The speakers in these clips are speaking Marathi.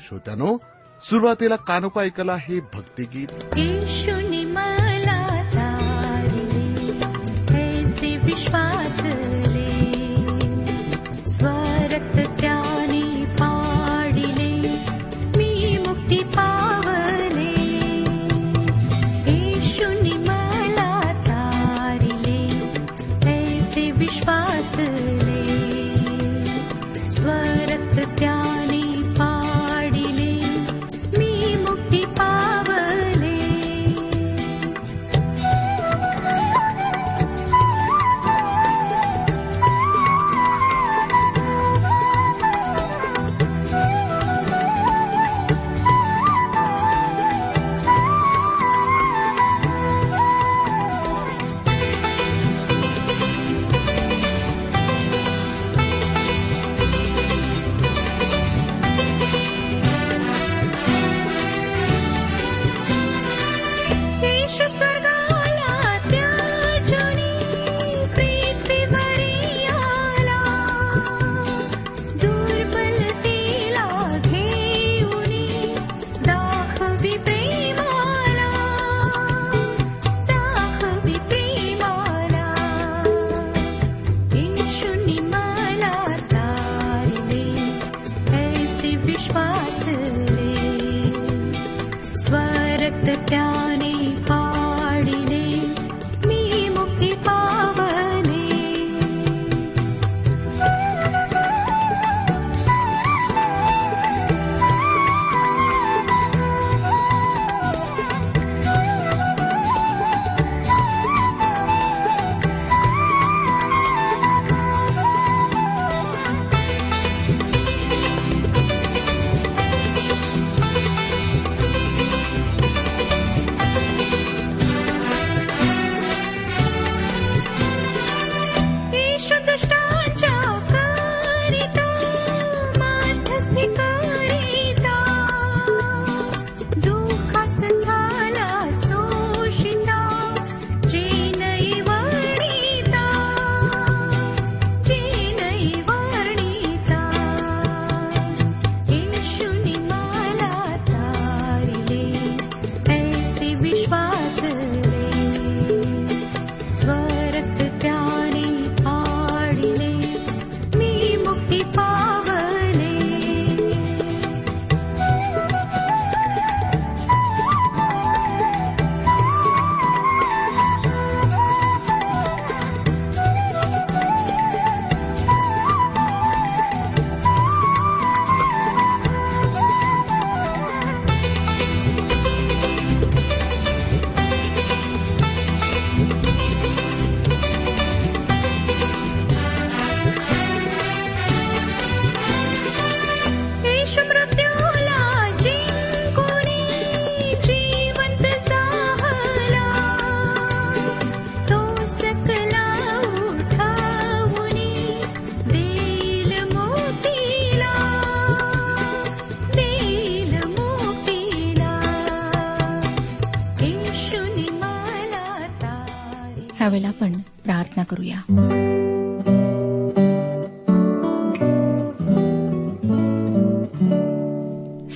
श्रोत्यानो सुरुवातीला कानोपा ऐकला हे भक्तिगीत येशूने मला विश्वासले. स्वरक्त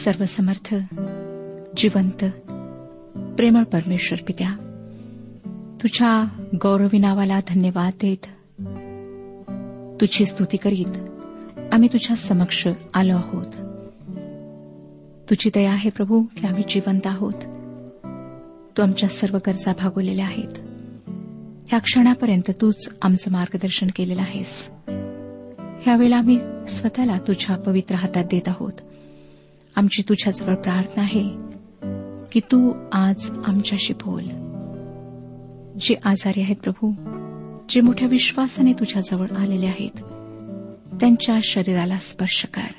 सर्वसमर्थ जिवंत प्रेमळ परमेश्वर पित्या तुझ्या गौरवी नावाला धन्यवाद देत तुझी स्तुती करीत आम्ही तुझ्या समक्ष आलो आहोत. तुझी दया आहे प्रभू की आम्ही जिवंत आहोत. तू आमच्या सर्व गरजा भागवलेल्या आहेत. ह्या क्षणापर्यंत तूच आमचं मार्गदर्शन केलेलं आहेस. ह्यावेळेला आम्ही स्वतःला तुझ्या पवित्र हातात देत आहोत. आमची तुझ्याजवळ प्रार्थना आहे की तू आज आमच्याशी बोल. जे आजारी आहेत प्रभू जे मोठ्या विश्वासाने तुझ्याजवळ आलेले आहेत त्यांच्या शरीराला स्पर्श कर.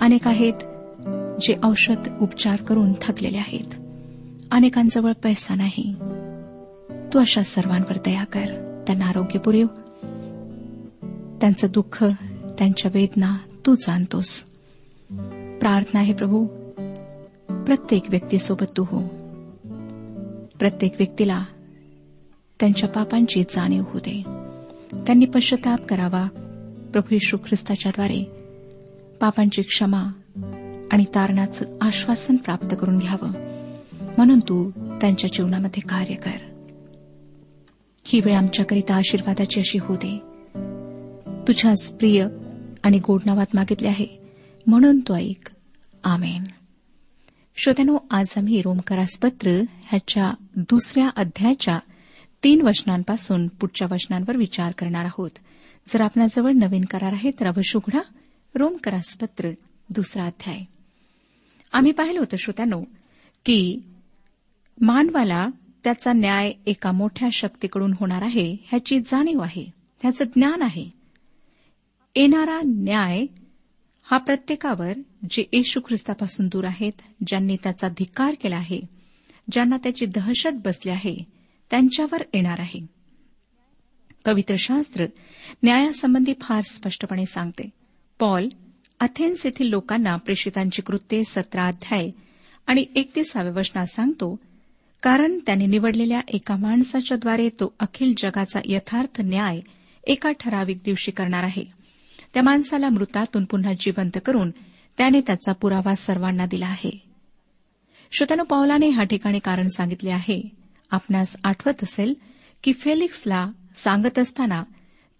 अनेक आहेत जे औषध उपचार करून थकलेले आहेत. अनेकांजवळ पैसा नाही. तू अशा सर्वांवर दया कर. त्यांना आरोग्य पुरेव. त्यांचं दुःख त्यांच्या वेदना तू जाणतोस. प्रार्थना आहे प्रभू। प्रत्येक व्यक्तीसोबत तू हो। प्रत्येक व्यक्तीला त्यांच्या पापांची जाणीव होऊ दे। त्यांनी पश्चाताप करावा। प्रभू यशू ख्रिस्ताच्याद्वारे पापांची क्षमा आणि तारणाचं आश्वासन प्राप्त करून घ्यावं। म्हणून तू त्यांच्या जीवनामध्ये कार्य कर। ही वेळ आमच्याकरिता आशीर्वादाची अशी होऊ दे। तुझ्याच प्रिय आणि गोड नावात मागितले आहे। म्हणून तो ऐक। आमेन। श्रोत्यानो आज आम्ही रोमकरासपत्र ह्याच्या दुसऱ्या अध्यायाच्या तीन वचनांपासून पुढच्या वचनांवर विचार करणार आहोत. जर आपणाजवळ नवीन करार आहे तर अवश्य उघडा रोमकरासपत्र दुसरा अध्याय. आम्ही पाहिलं होतं श्रोत्यानो की मानवाला त्याचा न्याय एका मोठ्या शक्तीकडून होणार आहे ह्याची जाणीव आहे ह्याचं ज्ञान आहे. येणारा न्याय हा प्रत्येकावर जे येशू ख्रिस्तापासून दूर आहेत ज्यांनी त्याचा धिक्कार केला आहे ज्यांना त्याची दहशत बसली आहे त्यांच्यावर येणार आहे. पवित्र शास्त्र न्यायासंबंधी फार स्पष्टपणे सांगते. पॉल अथेन्स येथील लोकांना प्रेषितांची कृत्ये सतरा अध्याय आणि एकतीसाव्या वचनात सांगतो कारण त्याने निवडलेल्या एका माणसाच्याद्वारे तो अखिल जगाचा यथार्थ न्याय एका ठराविक दिवशी करणार आहे. त्या माणसाला मृतातून पुन्हा जिवंत करून त्याने त्याचा पुरावा सर्वांना दिला आहे. श्रोतानु पावलाने ह्या ठिकाणी कारण सांगितले आहे. आपणास आठवत असेल की फेलिक्सला सांगत असताना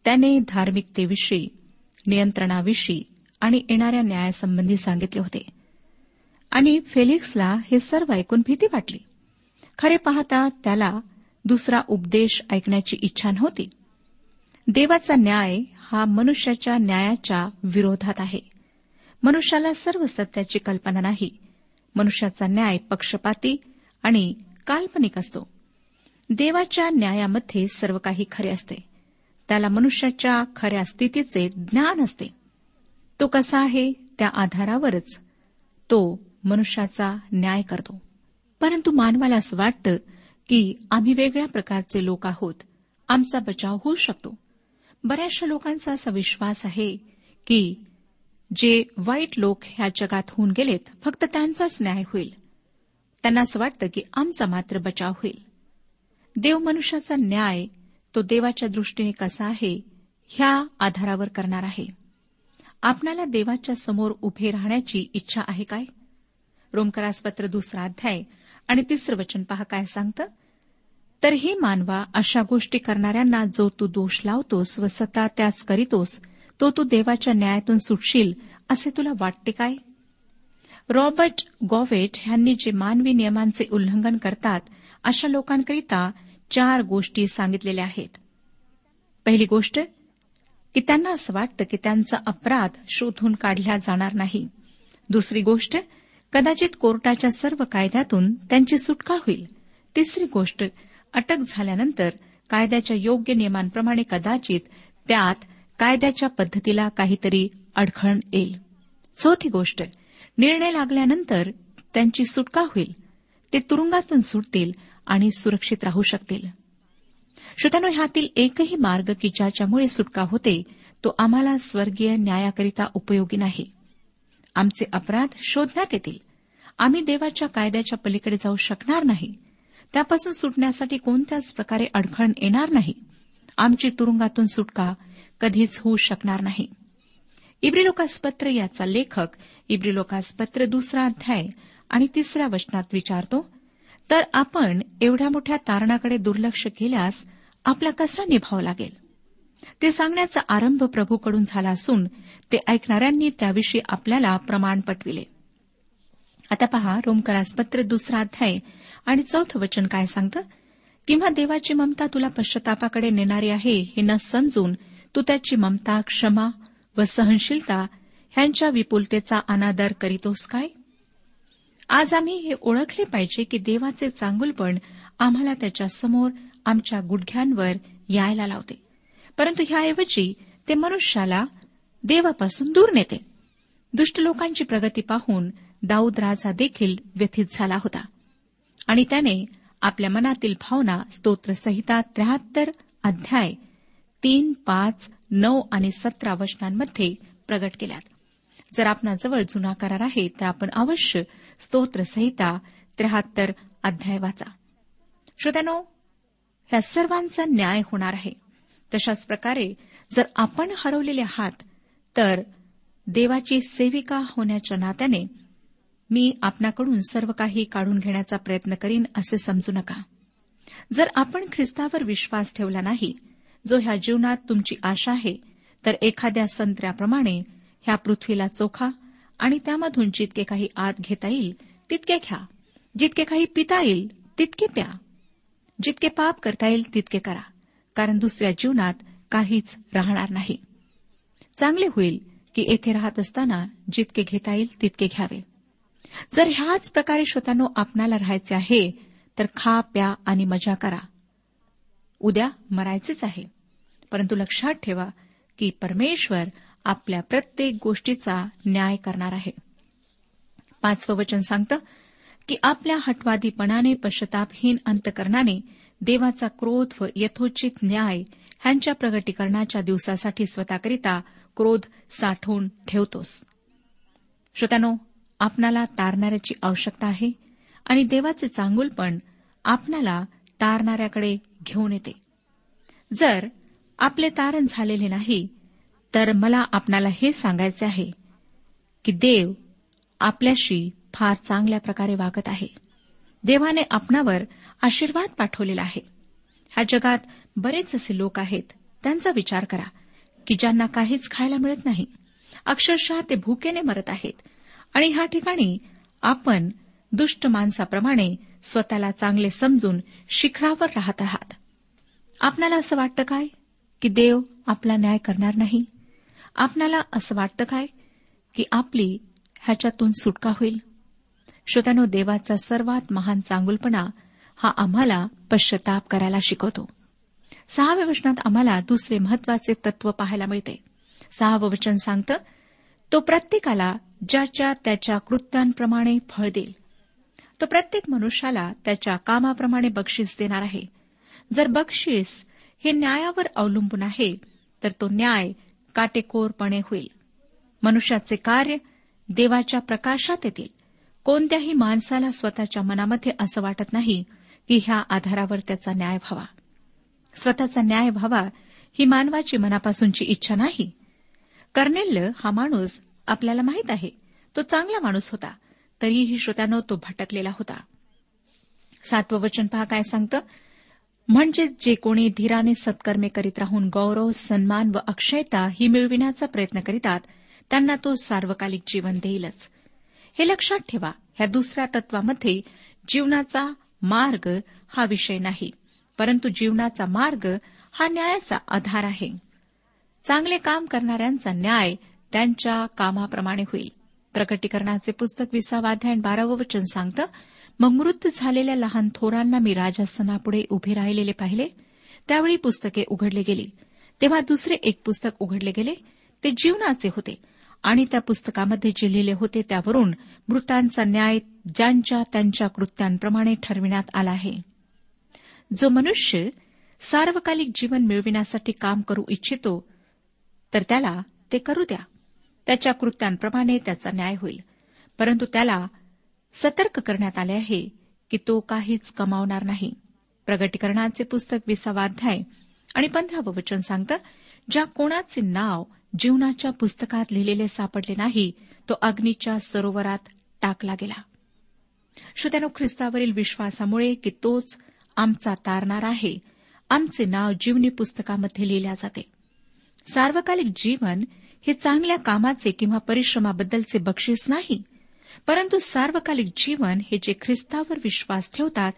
त्याने धार्मिकतेविषयी नियंत्रणाविषयी आणि येणाऱ्या न्यायासंबंधी सांगितले होते. आणि फेलिक्सला हे सर्व ऐकून भीती वाटली. खरे पाहता त्याला दुसरा उपदेश ऐकण्याची इच्छा नव्हती. देवाचा न्याय हा मनुष्याच्या न्यायाच्या विरोधात आहे. मनुष्याला सर्व सत्याची कल्पना नाही. मनुष्याचा न्याय पक्षपाती आणि काल्पनिक असतो. देवाच्या न्यायामध्ये सर्व काही खरे असते. त्याला मनुष्याच्या खऱ्या स्थितीचे ज्ञान असते. तो कसा आहे त्या आधारावरच तो मनुष्याचा न्याय करतो. परंतु मानवाला असं वाटतं की आम्ही वेगळ्या प्रकारचे लोक आहोत. आमचा बचाव होऊ शकतो. बऱ्याचशा लोकांचा असा विश्वास आहे की जे वाईट लोक ह्या जगात होऊन गेलेत फक्त त्यांचाच न्याय होईल. त्यांना असं वाटतं की आमचा मात्र बचाव होईल. देव मनुष्याचा न्याय तो देवाच्या दृष्टीने कसा आहे ह्या आधारावर करणार आहे. आपणाला देवाच्या समोर उभे राहण्याची इच्छा आहे काय? रोमकरासपत्र दुसरा अध्याय आणि तिसरं वचन पहा काय सांगतं? तर हे मानवा अशा गोष्टी करणाऱ्यांना जो तू दोष लावतोस व स्वतः त्यास करीतोस तो तू देवाच्या न्यायातून सुटशील असे तुला वाटते काय? रॉबर्ट गॉवेट यांनी जे मानवी नियमांचे उल्लंघन करतात अशा लोकांकरिता चार गोष्टी सांगितलेल्या आहेत. पहिली गोष्ट की त्यांना असं वाटतं की त्यांचा अपराध शोधून काढला जाणार नाही. दुसरी गोष्ट कदाचित कोर्टाच्या सर्व कायद्यातून त्यांची सुटका होईल. तिसरी गोष्ट अटक झाल्यानंतर कायद्याच्या योग्य नियमांप्रमाणे कदाचित त्यात कायद्याच्या पद्धतीला काहीतरी अडखळण येईल. चौथी गोष्ट निर्णय लागल्यानंतर त्यांची सुटका होईल. ते तुरुंगातून सुटतील आणि सुरक्षित राहू शकतील. श्रोत्यानो ह्यातील एकही मार्ग की ज्याच्यामुळे सुटका होते तो आम्हाला स्वर्गीय न्यायाकरिता उपयोगी नाही. आमचे अपराध शोधण्यात येतील. आम्ही देवाच्या कायद्याच्या पलीकडे जाऊ शकणार नाही. त्यापासून सुटण्यासाठी कोणत्याच प्रकारे अडखळण येणार नाही. आमची तुरुंगातून सुटका कधीच होऊ शकणार नाही. इब्रिलोकासपत्र याचा लेखक इब्रिलोकासपत्र दुसरा अध्याय आणि तिसऱ्या वचनात विचारतो तर आपण एवढ्या मोठ्या तारणाकडे दुर्लक्ष केल्यास आपला कसा निभाव लागेल? ते सांगण्याचा आरंभ प्रभूकडून झाला असून ते ऐकणाऱ्यांनी त्याविषयी आपल्याला प्रमाण पटविले आता पहा रोमकरासपत्र दुसरा अध्याय. आणि चौथं वचन काय सांगतं? किंवा देवाची ममता तुला पश्चातापाकडे नेणारी आहे हे न समजून तू त्याची ममता क्षमा व सहनशीलता ह्यांच्या विपुलतेचा अनादर करीतोस काय? आज आम्ही हे ओळखले पाहिजे की देवाचे चांगुलपण आम्हाला त्याच्यासमोर आमच्या गुडघ्यांवर यायला लावते. परंतु ह्याऐवजी ते मनुष्याला देवापासून दूर नेते. दुष्ट लोकांची प्रगती पाहून दाऊद राजा देखील व्यथित झाला होता. आणि त्याने आपल्या मनातील भावना स्तोत्रसहिता त्र्याहत्तर अध्याय तीन पाच नऊ आणि सतरा वचनांमध्ये प्रगट केल्यात. जर आपणाजवळ जुना करार आहे तर आपण अवश्य स्तोत्रसहिता त्र्याहत्तर अध्याय वाचा. श्रोत्यानो ह्या सर्वांचा न्याय होणार आहे. तशाच प्रकारे जर आपण हरवलेले आहात तर देवाची सेविका होण्याच्या नात्याने मी आपणाकडून सर्व काही काढून घेण्याचा प्रयत्न करीन असे समजू नका. जर आपण ख्रिस्तावर विश्वास ठेवला नाही जो ह्या जीवनात तुमची आशा आहे तर एखाद्या संत्र्याप्रमाणे ह्या पृथ्वीला चोखा आणि त्यामधून जितके काही आत घेता येईल तितके घ्या. जितके काही पिता येईल तितके प्या. जितके पाप करता येईल तितके करा. कारण दुसऱ्या जीवनात काहीच राहणार नाही. चांगले होईल की येथे राहत असताना जितके घेता येईल तितके घ्यावे. जर ह्याच प्रकारे श्रोत्यानो आपणाला राहायचे आहे तर खा प्या आणि मजा करा. उद्या मरायचेच आहे. परंतु लक्षात ठेवा की परमेश्वर आपल्या प्रत्येक गोष्टीचा न्याय करणार आहे. पाचवं वचन सांगतं की आपल्या हटवादीपणाने पश्चातापहीन अंतकरणाने देवाचा क्रोध व यथोचित न्याय ह्यांच्या प्रगटीकरणाच्या दिवसासाठी स्वतःकरिता क्रोध साठवून ठेवतोस. श्रोत्यानो आपणाला तारणाऱ्याची आवश्यकता आहे आणि देवाचे चांगुलपण आपणाला तारणाऱ्याकडे घेऊन येते. जर आपले तारण झालेले नाही तर मला आपणाला हे सांगायचे आहे की देव आपल्याशी फार चांगल्या प्रकारे वागत आहे. देवाने आपणावर आशीर्वाद पाठवलेला आहे. ह्या जगात बरेच असे लोक आहेत त्यांचा विचार करा की ज्यांना काहीच खायला मिळत नाही. अक्षरशः ते भुकेने मरत आहेत. आणि ह्या ठिकाणी आपण दुष्ट माणसाप्रमाणे स्वतःला चांगले समजून शिखरावर राहत आहात. आपणाला असं वाटतं काय? की देव आपला न्याय करणार नाही? आपणाला असं वाटतं काय? की आपली ह्याच्यातून सुटका होईल? श्रोत्यानो देवाचा सर्वात महान चांगुलपणा हा आम्हाला पश्चाताप करायला शिकवतो. सहाव्या वचनात आम्हाला दुसरे महत्त्वाचे तत्व पाहायला मिळते. सहावं वचन सांगतं तो प्रत्येकाला ज्याच्या त्याच्या कृत्यांप्रमाणे फळ देईल. तो प्रत्येक मनुष्याला त्याच्या कामाप्रमाणे बक्षीस देणार आहे. जर बक्षीस हे न्यायावर अवलंबून आहे तर तो न्याय काटेकोरपणे होईल. मनुष्याचे कार्य देवाच्या प्रकाशात येतील. कोणत्याही माणसाला स्वतःच्या मनामध्ये असं वाटत नाही की ह्या आधारावर त्याचा न्याय व्हावा. स्वतःचा न्याय व्हावा ही मानवाची मनापासूनची इच्छा नाही. कर्नेल्य हा माणूस आपल्याला माहीत आहे. तो चांगला माणूस होता. तरीही श्रोत्यानं तो भटकलेला होता. सातवं वचन पहा काय सांगतं? म्हणजे जे कोणी धीराने सत्कर्मे करीत राहून गौरव सन्मान व अक्षयता ही मिळविण्याचा प्रयत्न करीतात त्यांना तो सार्वकालिक जीवन देईलच. हे लक्षात ठेवा ह्या दुसऱ्या तत्वामध्ये जीवनाचा मार्ग हा विषय नाही परंतु जीवनाचा मार्ग हा न्यायाचा आधार आहे. चांगले काम करणाऱ्यांचा न्याय त्यांच्या कामाप्रमाणे होईल. प्रकटीकरणाचे पुस्तक विसावाध्याय बारावं वचन सांगतं मग मृत झालेल्या लहान थोरांना मी राजासनापुढे उभे राहिलेले पाहिले त्यावेळी पुस्तके उघडले गेली. तेव्हा दुसरे एक पुस्तक उघडले गेले ते जीवनाचे होते आणि त्या पुस्तकामध्ये जे लिहिले होते त्यावरून मृतांचा न्याय ज्यांच्या त्यांच्या कृत्यांप्रमाणे ठरविण्यात आला आहे. जो मनुष्य सार्वकालिक जीवन मिळविण्यासाठी काम करू इच्छितो तर त्याला ते करू द्या. त्याच्या कृत्यांप्रमाणे त्याचा न्याय होईल. परंतु त्याला सतर्क करण्यात आले आहे की तो काहीच कमावणार नाही. प्रगटीकरणाचे पुस्तक विसावाध्याय आणि पंधरावं वचन सांगतं ज्या कोणाचे नाव जीवनाच्या पुस्तकात लिहिलेले सापडले नाही तो अग्नीच्या सरोवरात टाकला गेला. श्रोत्यानो ख्रिस्तावरील विश्वासामुळे की तोच आमचा तारणार आहे. आमचे नाव जीवनी पुस्तकामध्ये लिहिल्या जाते. सार्वकालिक जीवन हे चांगल्या कामाचे किंवा परिश्रमाबद्दलचे बक्षीस नाही परंतु सार्वकालिक जीवन हे जे ख्रिस्तावर विश्वास ठेवतात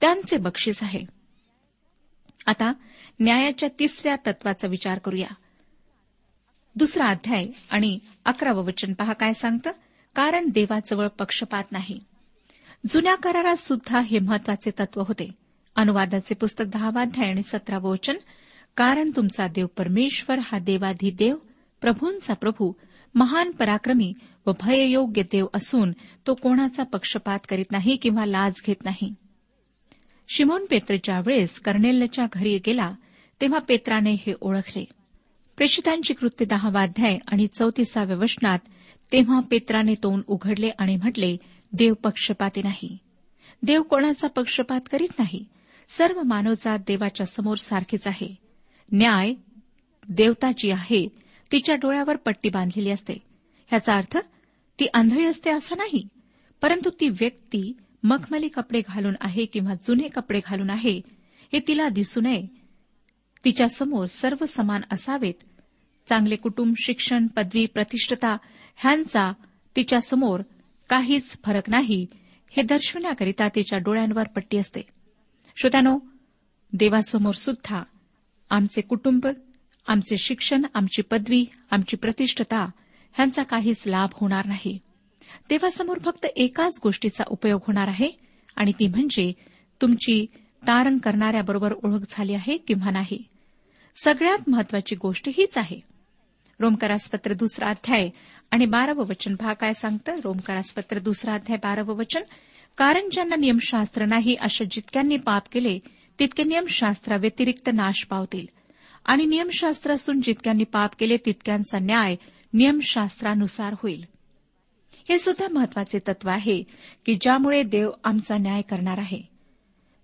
त्यांचे बक्षीस आहे. आता न्यायाच्या तिसऱ्या तत्वाचा विचार करूया. दुसरा अध्याय आणि अकरावं वचन पहा काय सांगतं? कारण देवाजवळ पक्षपात नाही. जुन्या करारात सुद्धा हे महत्त्वाचे तत्व होते. अनुवादाचे पुस्तक दहावा अध्याय आणि सतरावं वचन कारण तुमचा देव परमेश्वर हा देवाधी देव प्रभूंचा प्रभू महान पराक्रमी व भययोग्य देव असून तो कोणाचा पक्षपात करीत नाही किंवा लाज घेत नाही. शिमोन पेत्र ज्यावेळेस कर्नेलच्या घरी गेला तेव्हा पेत्राने हे ओळखले. प्रेषितांची कृत्य दहावाध्याय आणि चौतीसाव्या वचनात तेव्हा पेत्राने तोंड उघडले आणि म्हटले देव पक्षपाती नाही. देव कोणाचा पक्षपात करीत नाही. सर्व मानवजात देवाच्या समोर सारखीच आहे. न्याय देवता जी आहे तिच्या डोळ्यावर पट्टी बांधलेली असते. ह्याचा अर्थ ती आंधळी असते असा नाही परंतु ती व्यक्ती मखमली कपडे घालून आहे किंवा जुने कपडे घालून आहे हे तिला दिसू नये. तिच्यासमोर सर्व समान असावेत. चांगले कुटुंब शिक्षण पदवी प्रतिष्ठता ह्यांचा तिच्यासमोर काहीच फरक नाही हे दर्शवण्याकरिता तिच्या डोळ्यांवर पट्टी असते. श्रोत्यानो देवासमोर सुद्धा आमचे कुटुंब आमचे शिक्षण आमची पदवी आमची प्रतिष्ठता ह्यांचा काहीच लाभ होणार नाही. देवासमोर फक्त एकाच गोष्टीचा उपयोग होणार आहे आणि ती म्हणजे तुमची तारण करणाऱ्याबरोबर ओळख झाली आहे किंवा नाही. सगळ्यात महत्वाची गोष्ट हीच आहे. रोमकरासपत्र दुसरा अध्याय आणि बारावं वचन पहा काय सांगतं? रोमकरासपत्र दुसरा अध्याय बारावं वचन कारण ज्यांना नियमशास्त्र नाही अशा जितक्यांनी पाप केले तितके नियमशास्त्राव्यतिरिक्त नाश पावतील. आणि नियमशास्त्र असून जितक्यांनी पाप केले तितक्यांचा न्याय नियमशास्त्रानुसार होईल. हे सुद्धा महत्त्वाचे तत्व आहे की ज्यामुळे देव आमचा न्याय करणार आहे.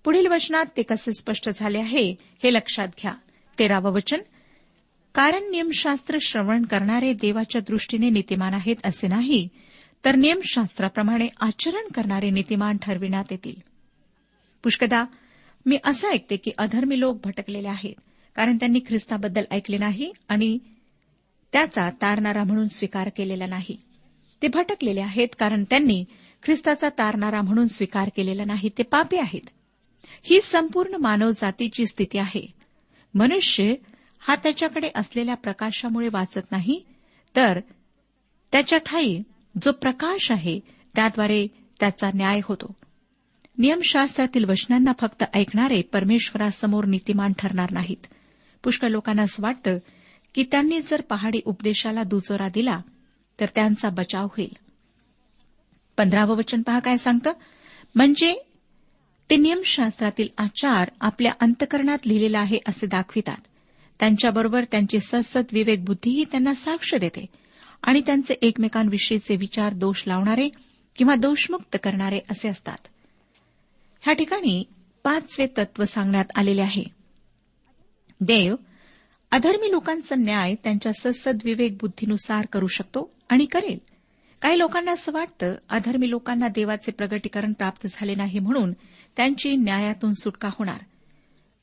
पुढील वचनात ते कसे स्पष्ट झाले आहे हे लक्षात घ्या. तेरावं वचन कारण नियमशास्त्र श्रवण करणारे देवाच्या दृष्टीने नीतिमान आहेत असे नाही तर नियमशास्त्राप्रमाणे आचरण करणारे नीतिमान ठरविण्यात येतील. पुष्कदा मी असं ऐकते की अधर्मी लोक भटकलेले आहेत कारण त्यांनी ख्रिस्ताबद्दल ऐकले नाही आणि त्याचा तारणारा म्हणून स्वीकार केलेला नाही. ते भटकलेले आहेत कारण त्यांनी ख्रिस्ताचा तारणारा म्हणून स्वीकार केलेला नाही. ते पापी आहेत. ही संपूर्ण मानवजातीची स्थिती आहे. मनुष्य हा त्याच्याकडे असलेल्या प्रकाशामुळे वाचत नाही तर त्याच्या ठाई जो प्रकाश आहे त्याद्वारे त्याचा न्याय होतो. नियमशास्त्रातील वचनांना फक्त ऐकणारे परमेश्वरासमोर नीतिमान ठरणार नाहीत. पुष्कळ लोकांना असं वाटतं की त्यांनी जर पहाडी उपदेशाला दुजोरा दिला तर त्यांचा बचाव होईल. पंधरावं वचन पहा काय सांगतं? म्हणजे ते नियमशास्त्रातील आचार आपल्या अंतकरणात लिहिलेला आहे असे दाखवितात. त्यांच्याबरोबर त्यांची सतसत विवेक बुद्धीही त्यांना साक्ष देते आणि त्यांचे एकमेकांविषयीचे विचार दोष लावणारे किंवा दोषमुक्त करणारे असे असतात. ह्या ठिकाणी पाचवे तत्व सांगण्यात आलेले आहे. देव अधर्मी लोकांचा न्याय त्यांच्या सत्सद विवेक बुद्धीनुसार करू शकतो आणि करेल. काही लोकांना असं वाटतं अधर्मी लोकांना देवाचे प्रगटीकरण प्राप्त झाले नाही म्हणून त्यांची न्यायातून सुटका होणार.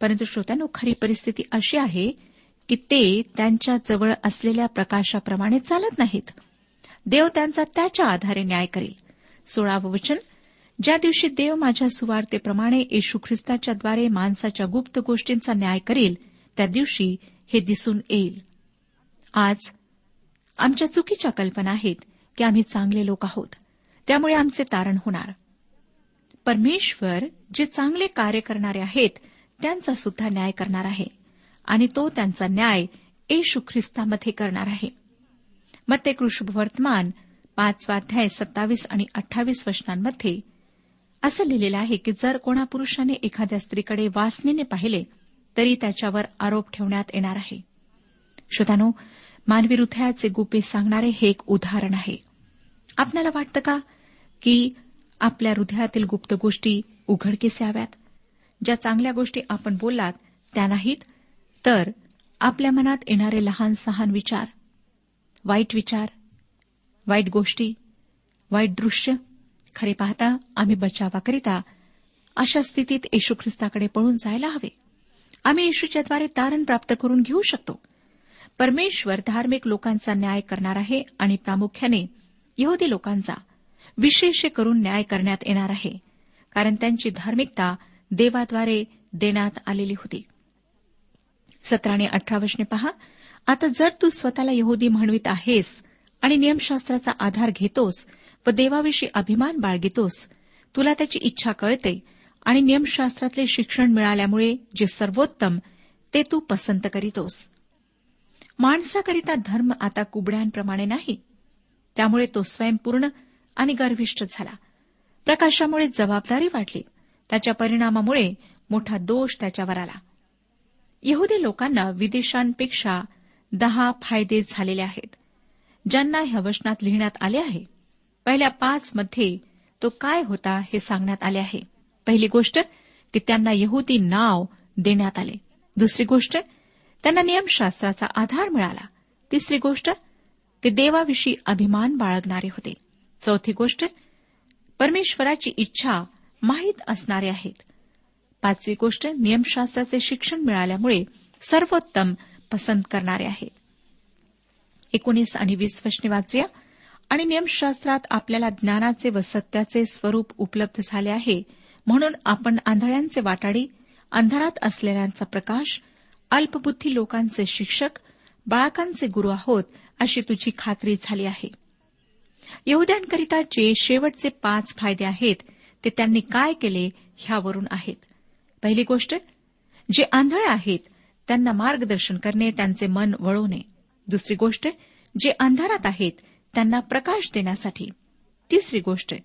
परंतु श्रोत्यानो खरी परिस्थिती अशी आहे की ते त्यांच्या जवळ असलेल्या प्रकाशाप्रमाणे चालत नाहीत. देव त्यांचा त्याच्या आधारे न्याय करेल. सोळावं वचन ज्या दिवशी देव माझ्या सुवार्तेप्रमाणे येशू ख्रिस्ताच्याद्वारे माणसाच्या गुप्त गोष्टींचा न्याय करेल त्या दिवशी हे दिसून येईल. आज आमच्या चुकीच्या कल्पना आहेत की आम्ही चांगले लोक आहोत. त्यामुळे आमचे तारण होणार. परमेश्वर जे चांगले कार्य करणारे आहेत त्यांचा सुद्धा न्याय करणार आहे. आणि तो त्यांचा न्याय येशू ख्रिस्तामध्ये करणार आहे. मग ते कृष्णवर्तमान पाचवाध्याय सत्तावीस आणि अठ्ठावीस वचनांमध्ये असं लिहिलेलं आहे की जर कोणा पुरुषाने एखाद्या स्त्रीकडे वासनेने पाहिले तरी त्याच्यावर आरोप ठेवण्यात येणार आहे. श्रोतानो मानवी हृदयाचे गुपे सांगणारे हे एक उदाहरण आहे. आपल्याला वाटतं का की आपल्या हृदयातील गुप्त गोष्टी उघडकीस याव्यात? ज्या चांगल्या गोष्टी आपण बोललात त्या नाहीत तर आपल्या मनात येणारे लहान सहान विचार वाईट विचार वाईट गोष्टी वाईट दृश्य खरे पाहता आम्ही बचावाकरिता अशा स्थितीत येशू ख्रिस्ताकडे पळून जायला हवे. आम्ही येशूच्याद्वारे तारण प्राप्त करून घेऊ शकतो. परमेश्वर धार्मिक लोकांचा न्याय करणार आहे आणि प्रामुख्याने यहुदी लोकांचा विशेष करून न्याय करण्यात येणार आहे कारण त्यांची धार्मिकता देवाद्वारे देण्यात आलेली होती. सतरा आणि अठरा वचने पहा आता जर तू स्वतःला यहुदी म्हणवित आहेस आणि नियमशास्त्राचा आधार घेतोस व देवाविषयी अभिमान बाळगितोस. तुला त्याची इच्छा कळते आणि नियमशास्त्रातले शिक्षण मिळाल्यामुळे जे सर्वोत्तम ते तू पसंत करीतोस. माणसाकरिता धर्म आता कुबड्यांप्रमाणे नाही. त्यामुळे तो स्वयंपूर्ण आणि गर्विष्ठ झाला. प्रकाशामुळे जबाबदारी वाटली. त्याच्या परिणामामुळे मोठा दोष त्याच्यावर आला. यहुदी लोकांना विदेशांपेक्षा दहा फायदे झालेले आहेत. ज्यांना ह्या वचनात लिहिण्यात आले आहे पहिल्या पाच मध्ये तो काय होता हे सांगण्यात आले आहे. पहिली गोष्ट की त्यांना यहुदी नाव देण्यात आले. दुसरी गोष्ट त्यांना नियमशास्त्राचा आधार मिळाला. तिसरी गोष्ट ते देवाविषयी अभिमान बाळगणारे होते. चौथी गोष्ट परमेश्वराची इच्छा माहीत असणारे आहेत. पाचवी गोष्ट नियमशास्त्राचे शिक्षण मिळाल्यामुळे सर्वोत्तम पसंत करणारे आहेत एकोणीस आणि वीस वचने वाचूया. आणि नियमशास्त्रात आपल्याला ज्ञानाचे व सत्याचे स्वरूप उपलब्ध झाले आहे. म्हणून आपण आंधळ्यांचे वाटाडी अंधारात असलेल्यांचा प्रकाश अल्पबुद्धी लोकांचे शिक्षक बाळकांचे गुरु आहोत अशी तुझी खात्री झाली आहे. यहुद्यांकरिता जे शेवटचे पाच फायदे आहेत ते त्यांनी काय केले ह्यावरून आहेत. पहिली गोष्ट जे आंधळे आहेत त्यांना मार्गदर्शन करणे त्यांचे मन वळवणे. दुसरी गोष्ट जे अंधारात आहेत त्यांना प्रकाश देण्यासाठी. तिसरी गोष्ट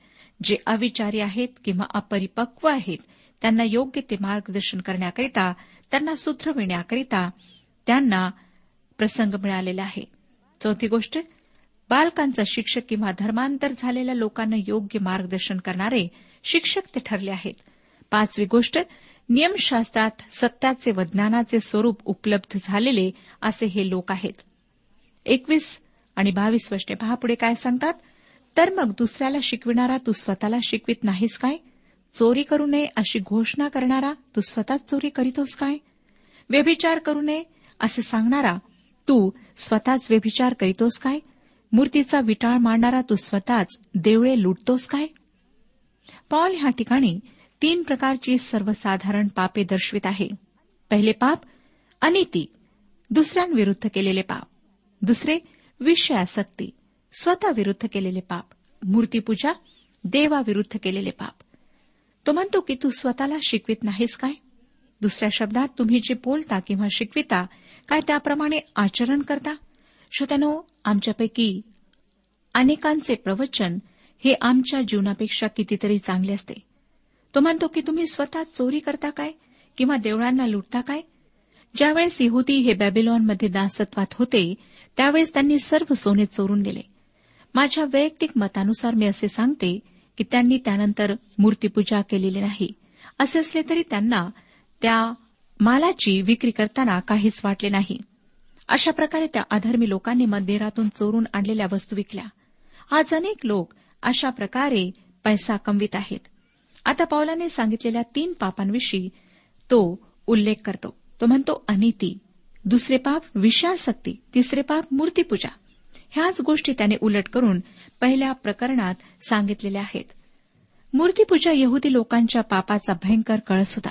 जे अविचारी आहेत किंवा अपरिपक्व आहेत त्यांना योग्य ते मार्गदर्शन करण्याकरिता त्यांना सुधरविण्याकरिता त्यांना प्रसंग मिळालेला आहे. चौथी गोष्ट बालकांचा शिक्षक किंवा धर्मांतर झालेल्या लोकांना योग्य मार्गदर्शन करणारे शिक्षक ते ठरले आहेत. पाचवी गोष्ट नियमशास्त्रात सत्याचे व ज्ञानाचे स्वरूप उपलब्ध झालेले असे हे लोक आहेत. एकवीस आणि बावीस वर्षे पहा पुढे काय सांगतात. तर मग दुसऱ्याला शिकविणारा तू स्वतःला शिकवित नाहीस काय? चोरी करू नये अशी घोषणा करणारा तू स्वतःच चोरी करीतोस काय? व्यभिचार करू नये असे सांगणारा तू स्वतःच व्यभिचार करीतोस काय? मूर्तीचा विटाळ मांडणारा तू स्वतःच देवळे लुटतोस काय? पॉल ह्या ठिकाणी तीन प्रकारची सर्वसाधारण पापे दर्शवित आहे. पहिले पाप अनिती. दुसऱ्यांविरुद्ध केलेले पाप. दुसरे विषयासक्ती स्वतःविरुद्ध केलेले पाप मूर्तीपूजा देवाविरुद्ध केलेले पाप. तो म्हणतो की तू स्वतःला शिकवित नाहीस काय? दुसऱ्या शब्दात तुम्ही जे बोलता किंवा शिकविता काय त्याप्रमाणे आचरण करता? श्रोत्यानो आमच्यापैकी अनेकांचे प्रवचन हे आमच्या जीवनापेक्षा कितीतरी चांगले असते. तो म्हणतो की तुम्ही स्वतः चोरी करता काय? किंवा देवळांना लुटता काय? ज्यावेळेस यहुदी हे बॅबिलॉनमध्ये दासत्वात होते त्यावेळेस त्यांनी सर्व सोने चोरून नेले. माझ्या वैयक्तिक मतानुसार मी असे सांगते की त्यांनी त्यानंतर मूर्तीपूजा केलेली नाही. असे असले तरी त्यांना त्या मालाची विक्री करताना काहीच वाटले नाही. अशा प्रकारे त्या अधर्मी लोकांनी मंदिरातून चोरून आणलेल्या वस्तू विकल्या. आज अनेक लोक अशा प्रकारे पैसा कमवित आहेत. आता पावलाने सांगितलेल्या तीन पापांविषयी तो उल्लेख करतो. तो म्हणतो अनिती दुसरे पाप विषयासक्ती तिसरे पाप मूर्तीपूजा. ह्याच गोष्टी त्याने उलट करून पहिल्या प्रकरणात सांगितलेल्या आहेत. मूर्तीपूजा यहुदी लोकांच्या पापाचा भयंकर कळस होता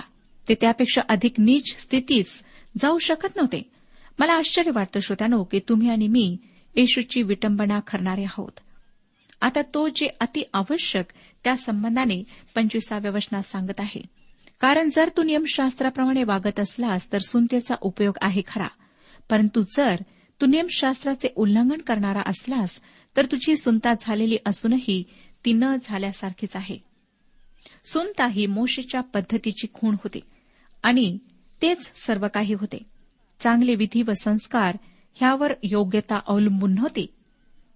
ते त्यापेक्षा अधिक नीच स्थितीच जाऊ शकत नव्हते. मला आश्चर्य वाटतं श्रोत्यानो की तुम्ही आणि मी येशूची विटंबना करणारे आहोत. आता तो जे अति आवश्यक त्या संबंधाने पंचवीसाव्या वचनात सांगत आहे. कारण जर तू नियमशास्त्राप्रमाणे वागत असलास तर सुनतेचा उपयोग आहे खरा. परंतु जर तू नियमशास्त्राचे उल्लंघन करणारा असलास तर तुझी सुनता झालेली असूनही ती न झाल्यासारखीच आहे. सुनता ही मोशेच्या पद्धतीची खूण होती आणि तेच सर्व काही होते. चांगले विधी व संस्कार ह्यावर योग्यता अवलंबून नव्हती.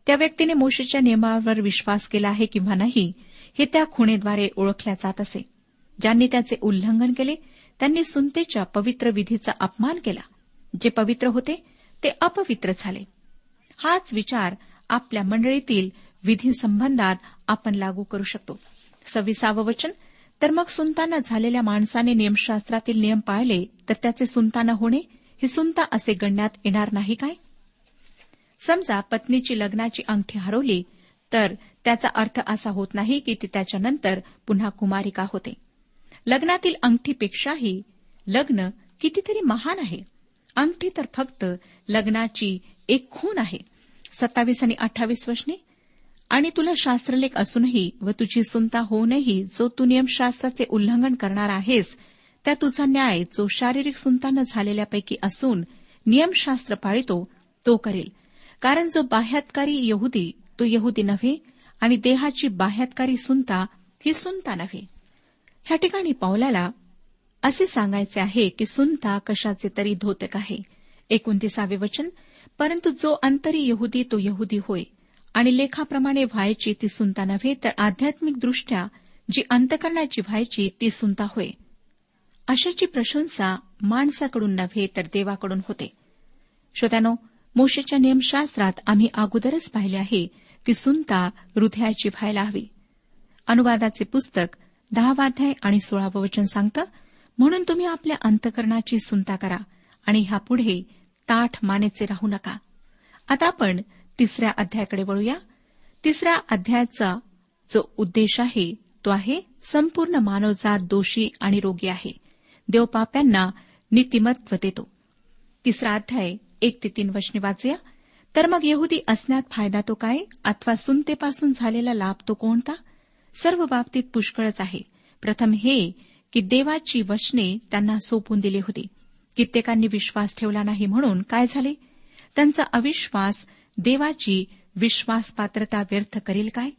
त्या व्यक्तीने मोशेच्या नियमावर विश्वास केला आहे किंवा नाही हे त्या खुणेद्वारे ओळखल्या जात असे. ज्यांनी त्याचे उल्लंघन केले त्यांनी सुनतेच्या पवित्र विधीचा अपमान केला. जे पवित्र होते ते अपवित्र झाले. हाच विचार आपल्या मंडळीतील विधी संबंधात आपण लागू करू शकतो. सव्वीसावं वचन तर मग सुनताना झालेल्या माणसाने नियमशास्त्रातील नियम पाळले तर त्याचे सुनताना होणे ही सुनता असे गणण्यात येणार नाही काय? समजा पत्नीची लग्नाची अंगठी हरवली तर त्याचा अर्थ असा होत नाही की ती त्याच्यानंतर पुन्हा कुमारिका होते. लग्नातील अंगठीपेक्षाही लग्न कितीतरी महान आहे. अंगठी तर फक्त लग्नाची एक खून आहे. सत्तावीस आणि अठ्ठावीस वचने आणि तुला शास्त्रलेख असूनही व तुझी सुनता होऊनही जो तू नियमशास्त्राचे उल्लंघन करणार आहेस त्या तुझा न्याय जो शारीरिक सुनतानं झालेल्यापैकी असून नियमशास्त्र पाळितो तो करेल. कारण जो बाह्यातकारी यहुदी तो यहुदी नव्हे आणि देहाची बाह्यातकारी सुनता ही सुनता नव्हे. ह्या ठिकाणी पावलाला असे सांगायचे आहे की सुनता कशाचे तरी धोतक आहे. एकोणतीसावे वचन परंतु जो अंतरी यहुदी तो यहुदी होय. आणि लेखाप्रमाणे व्हायची ती सुनता नव्हे तर आध्यात्मिकदृष्ट्या जी अंतकरणाची व्हायची ती सुनता होय. अशाची प्रशंसा माणसाकडून नव्हे तर देवाकडून होते. श्रोत्यानो मोशेच्या नियमशास्त्रात आम्ही अगोदरच पाहिले आहे की सुनता हृदयाची व्हायला हवी. अनुवादाचे पुस्तक दहावाध्याय आणि सोळावं वचन सांगतं म्हणून तुम्ही आपल्या अंतकरणाची सुनता करा आणि ह्यापुढे ताठ मानेचे राहू नका. आता आपण तिसऱ्या अध्यायाकडे वळूया. तिसऱ्या अध्यायाचा जो उद्देश आहे तो आहे संपूर्ण मानवजात दोषी आणि रोगी आहे. देव पाप्यांना नीतिमत्व देतो. तिसरा अध्याय एक ते तीन वचने वाचूया. तर मग यहुदी असण्यात फायदा तो काय? अथवा सुनतेपासून झालेला लाभ तो कोणता? सर्व बाबतीत पुष्कळच आहे. प्रथम हे की देवाची वचने त्यांना सोपून दिली होती. कित्येकांनी विश्वास ठेवला नाही म्हणून काय झाले? त्यांचा अविश्वास देवाची विश्वासपात्रता व्यर्थ करेल काय?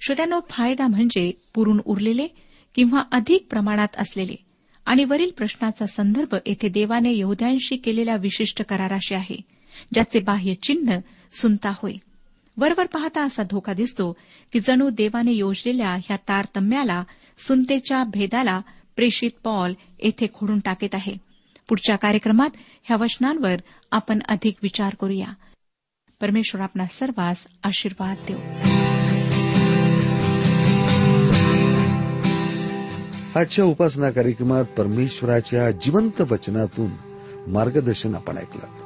श्रोत्यानो फायदा म्हणजे पुरून उरलेले किंवा अधिक प्रमाणात असलेले. आणि वरील प्रश्नाचा संदर्भ येथे देवाने यहद्यांशी केलेल्या विशिष्ट कराराशी आहे ज्याचे बाह्य चिन्ह सुनता होय. वरवर पाहता असा धोका दिसतो की जणू देवाने योजलेल्या ह्या तारतम्याला सुनतेच्या भेदाला प्रेषित पॉल येथे खोडून टाकत आहे. पुढच्या कार्यक्रमात ह्या वचनांवर आपण अधिक विचार करूया. परमेश्वर आपणा सर्वांस आशीर्वाद देऊ आजच्या उपासना कार्यक्रमात परमेश्वराच्या जिवंत वचनातून मार्गदर्शन आपण ऐकलं